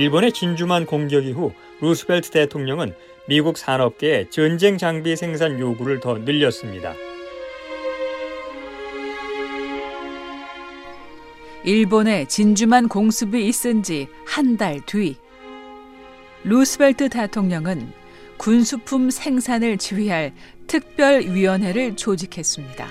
일본의 진주만 공격 이후 루스벨트 대통령은 미국 산업계의 전쟁 장비 생산 요구를 더 늘렸습니다. 일본의 진주만 공습이 있은 지 한 달 뒤, 루스벨트 대통령은 군수품 생산을 지휘할 특별위원회를 조직했습니다.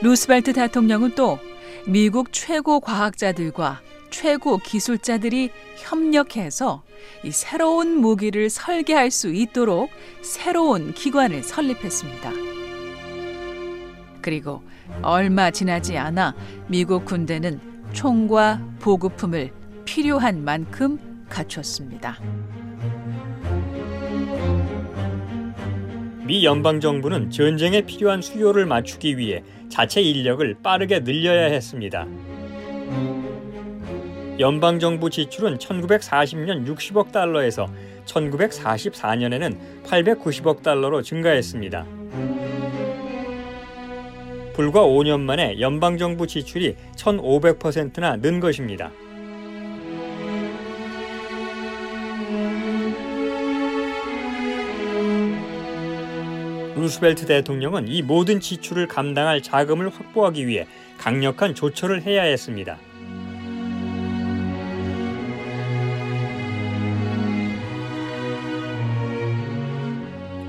루스벨트 대통령은 또 미국 최고 과학자들과 최고 기술자들이 협력해서 이 새로운 무기를 설계할 수 있도록 새로운 기관을 설립했습니다. 그리고 얼마 지나지 않아 미국 군대는 총과 보급품을 필요한 만큼 갖췄습니다. 미 연방 정부는 전쟁에 필요한 수요를 맞추기 위해 자체 인력을 빠르게 늘려야 했습니다. 연방 정부 지출은 1940년 60억 달러에서 1944년에는 890억 달러로 증가했습니다. 불과 5년 만에 연방 정부 지출이 1,500%나 는 것입니다. 루스벨트 대통령은 이 모든 지출을 감당할 자금을 확보하기 위해 강력한 조처를 해야 했습니다.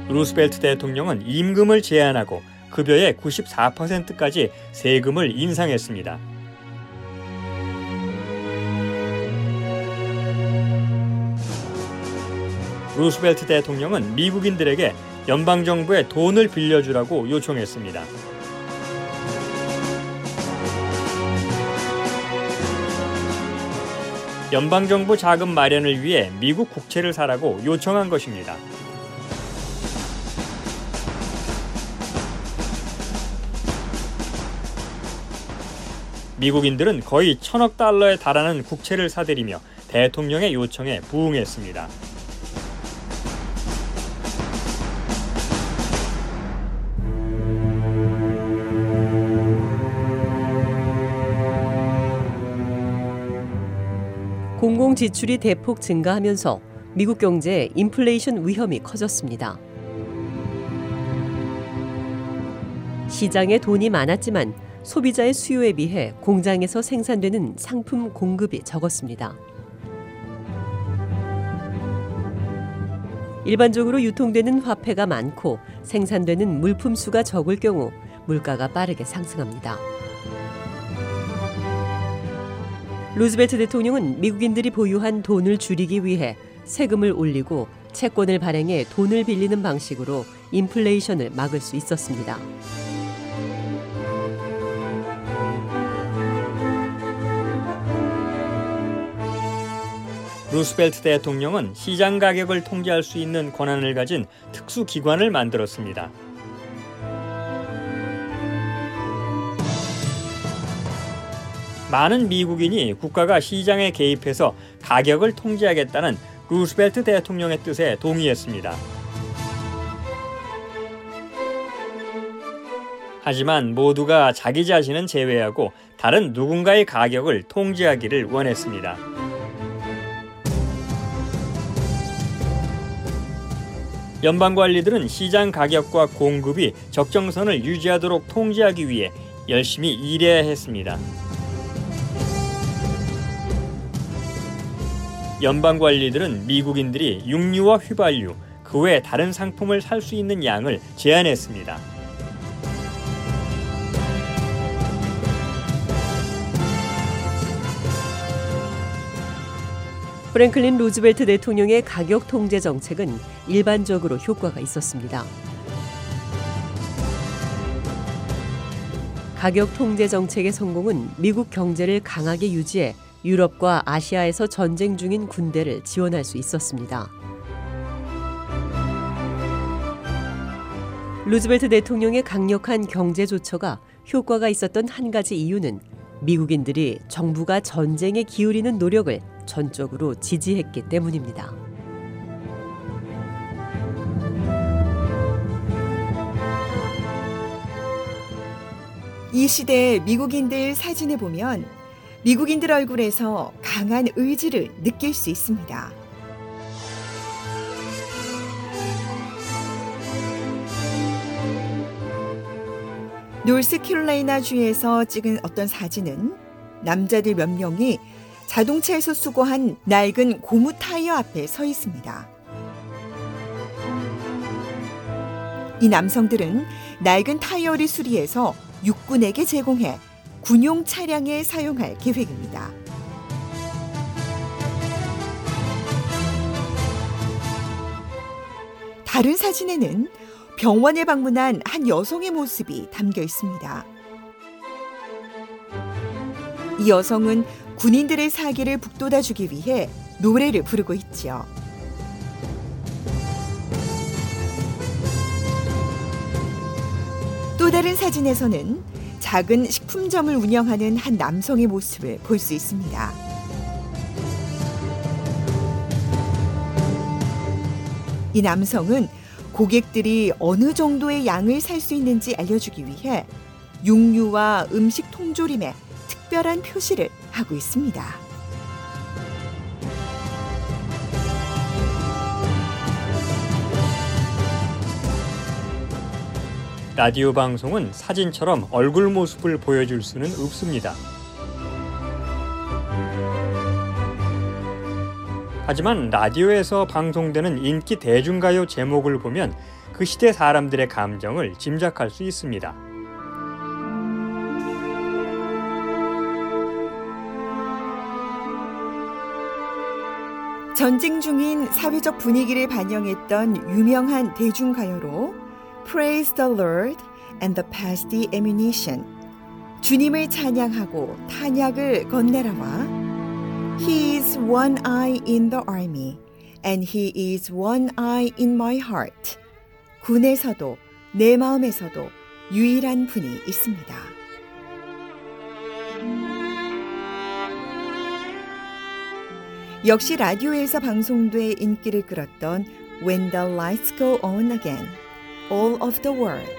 루스벨트 대통령은 임금을 제한하고 급여의 94%까지 세금을 인상했습니다. 루스벨트 대통령은 미국인들에게 연방 정부에 돈을 빌려주라고 요청했습니다. 연방 정부 자금 마련을 위해 미국 국채를 사라고 요청한 것입니다. 미국인들은 거의 천억 달러에 달하는 국채를 사들이며 대통령의 요청에 부응했습니다. 공공 지출이 대폭 증가하면서 미국 경제에 인플레이션 위험이 커졌습니다. 시장에 돈이 많았지만 소비자의 수요에 비해 공장에서 생산되는 상품 공급이 적었습니다. 일반적으로 유통되는 화폐가 많고 생산되는 물품 수가 적을 경우 물가가 빠르게 상승합니다. 루즈벨트 대통령은 미국인들이 보유한 돈을 줄이기 위해 세금을 올리고 채권을 발행해 돈을 빌리는 방식으로 인플레이션을 막을 수 있었습니다. 루스벨트 대통령은 시장 가격을 통제할 수 있는 권한을 가진 특수 기관을 만들었습니다. 많은 미국인이 국가가 시장에 개입해서 가격을 통제하겠다는 루스벨트 대통령의 뜻에 동의했습니다. 하지만 모두가 자기 자신은 제외하고 다른 누군가의 가격을 통제하기를 원했습니다. 연방 관리들은 시장 가격과 공급이 적정선을 유지하도록 통제하기 위해 열심히 일해야 했습니다. 연방 관리들은 미국인들이 육류와 휘발유, 그 외 다른 상품을 살 수 있는 양을 제한했습니다. 프랭클린 루즈벨트 대통령의 가격 통제 정책은 일반적으로 효과가 있었습니다. 가격 통제 정책의 성공은 미국 경제를 강하게 유지해 유럽과 아시아에서 전쟁 중인 군대를 지원할 수 있었습니다. 루즈벨트 대통령의 강력한 경제 조처가 효과가 있었던 한 가지 이유는 미국인들이 정부가 전쟁에 기울이는 노력을 전적으로 지지했기 때문입니다. 이 시대의 미국인들 사진을 보면 미국인들 얼굴에서 강한 의지를 느낄 수 있습니다. 노스캐롤라이나 주에서 찍은 어떤 사진은 남자들 몇 명이 자동차에서 수거한 낡은 고무 타이어 앞에 서 있습니다. 이 남성들은 낡은 타이어를 수리해서 육군에게 제공해 군용 차량에 사용할 계획입니다. 다른 사진에는 병원에 방문한 한 여성의 모습이 담겨 있습니다. 이 여성은 군인들의 사기를 북돋아 주기 위해 노래를 부르고 있죠. 또 다른 사진에서는 작은 식품점을 운영하는 한 남성의 모습을 볼 수 있습니다. 이 남성은 고객들이 어느 정도의 양을 살 수 있는지 알려주기 위해 육류와 음식 통조림에 특별한 표시를 하고 있습니다. 라디오 방송은 사진처럼 얼굴 모습을 보여줄 수는 없습니다. 하지만 라디오에서 방송되는 인기 대중가요 제목을 보면 그 시대 사람들의 감정을 짐작할 수 있습니다. 전쟁 중인 사회적 분위기를 반영했던 유명한 대중가요로 Praise the Lord and the Pass the Ammunition 주님을 찬양하고 탄약을 건네라와 He is one eye in the army and he is one eye in my heart 군에서도 내 마음에서도 유일한 분이 있습니다. 역시 라디오에서 방송돼 인기를 끌었던 When the Lights Go On Again, All of the World,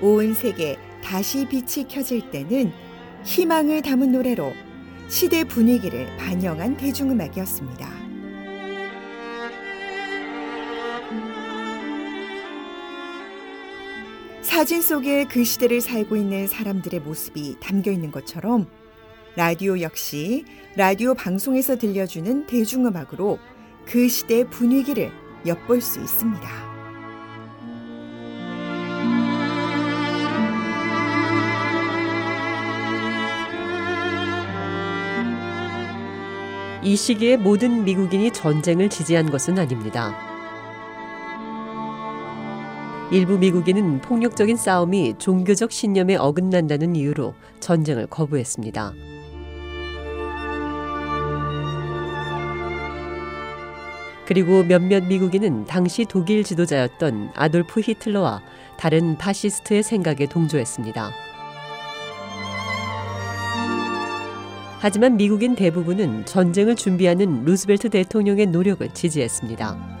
온 세계 다시 빛이 켜질 때는 희망을 담은 노래로 시대 분위기를 반영한 대중음악이었습니다. 사진 속에 그 시대를 살고 있는 사람들의 모습이 담겨 있는 것처럼 라디오 역시 라디오 방송에서 들려주는 대중음악으로 그 시대의 분위기를 엿볼 수 있습니다. 이 시기에 모든 미국인이 전쟁을 지지한 것은 아닙니다. 일부 미국인은 폭력적인 싸움이 종교적 신념에 어긋난다는 이유로 전쟁을 거부했습니다. 그리고 몇몇 미국인은 당시 독일 지도자였던 아돌프 히틀러와 다른 파시스트의 생각에 동조했습니다. 하지만 미국인 대부분은 전쟁을 준비하는 루스벨트 대통령의 노력을 지지했습니다.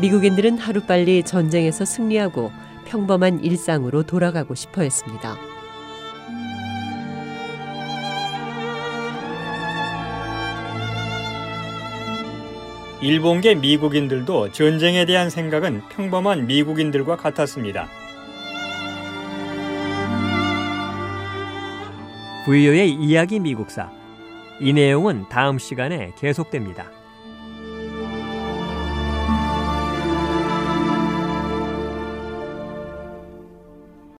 미국인들은 하루빨리 전쟁에서 승리하고 평범한 일상으로 돌아가고 싶어 했습니다. 일본계 미국인들도 전쟁에 대한 생각은 평범한 미국인들과 같았습니다. VO의 이야기 미국사. 이 내용은 다음 시간에 계속됩니다.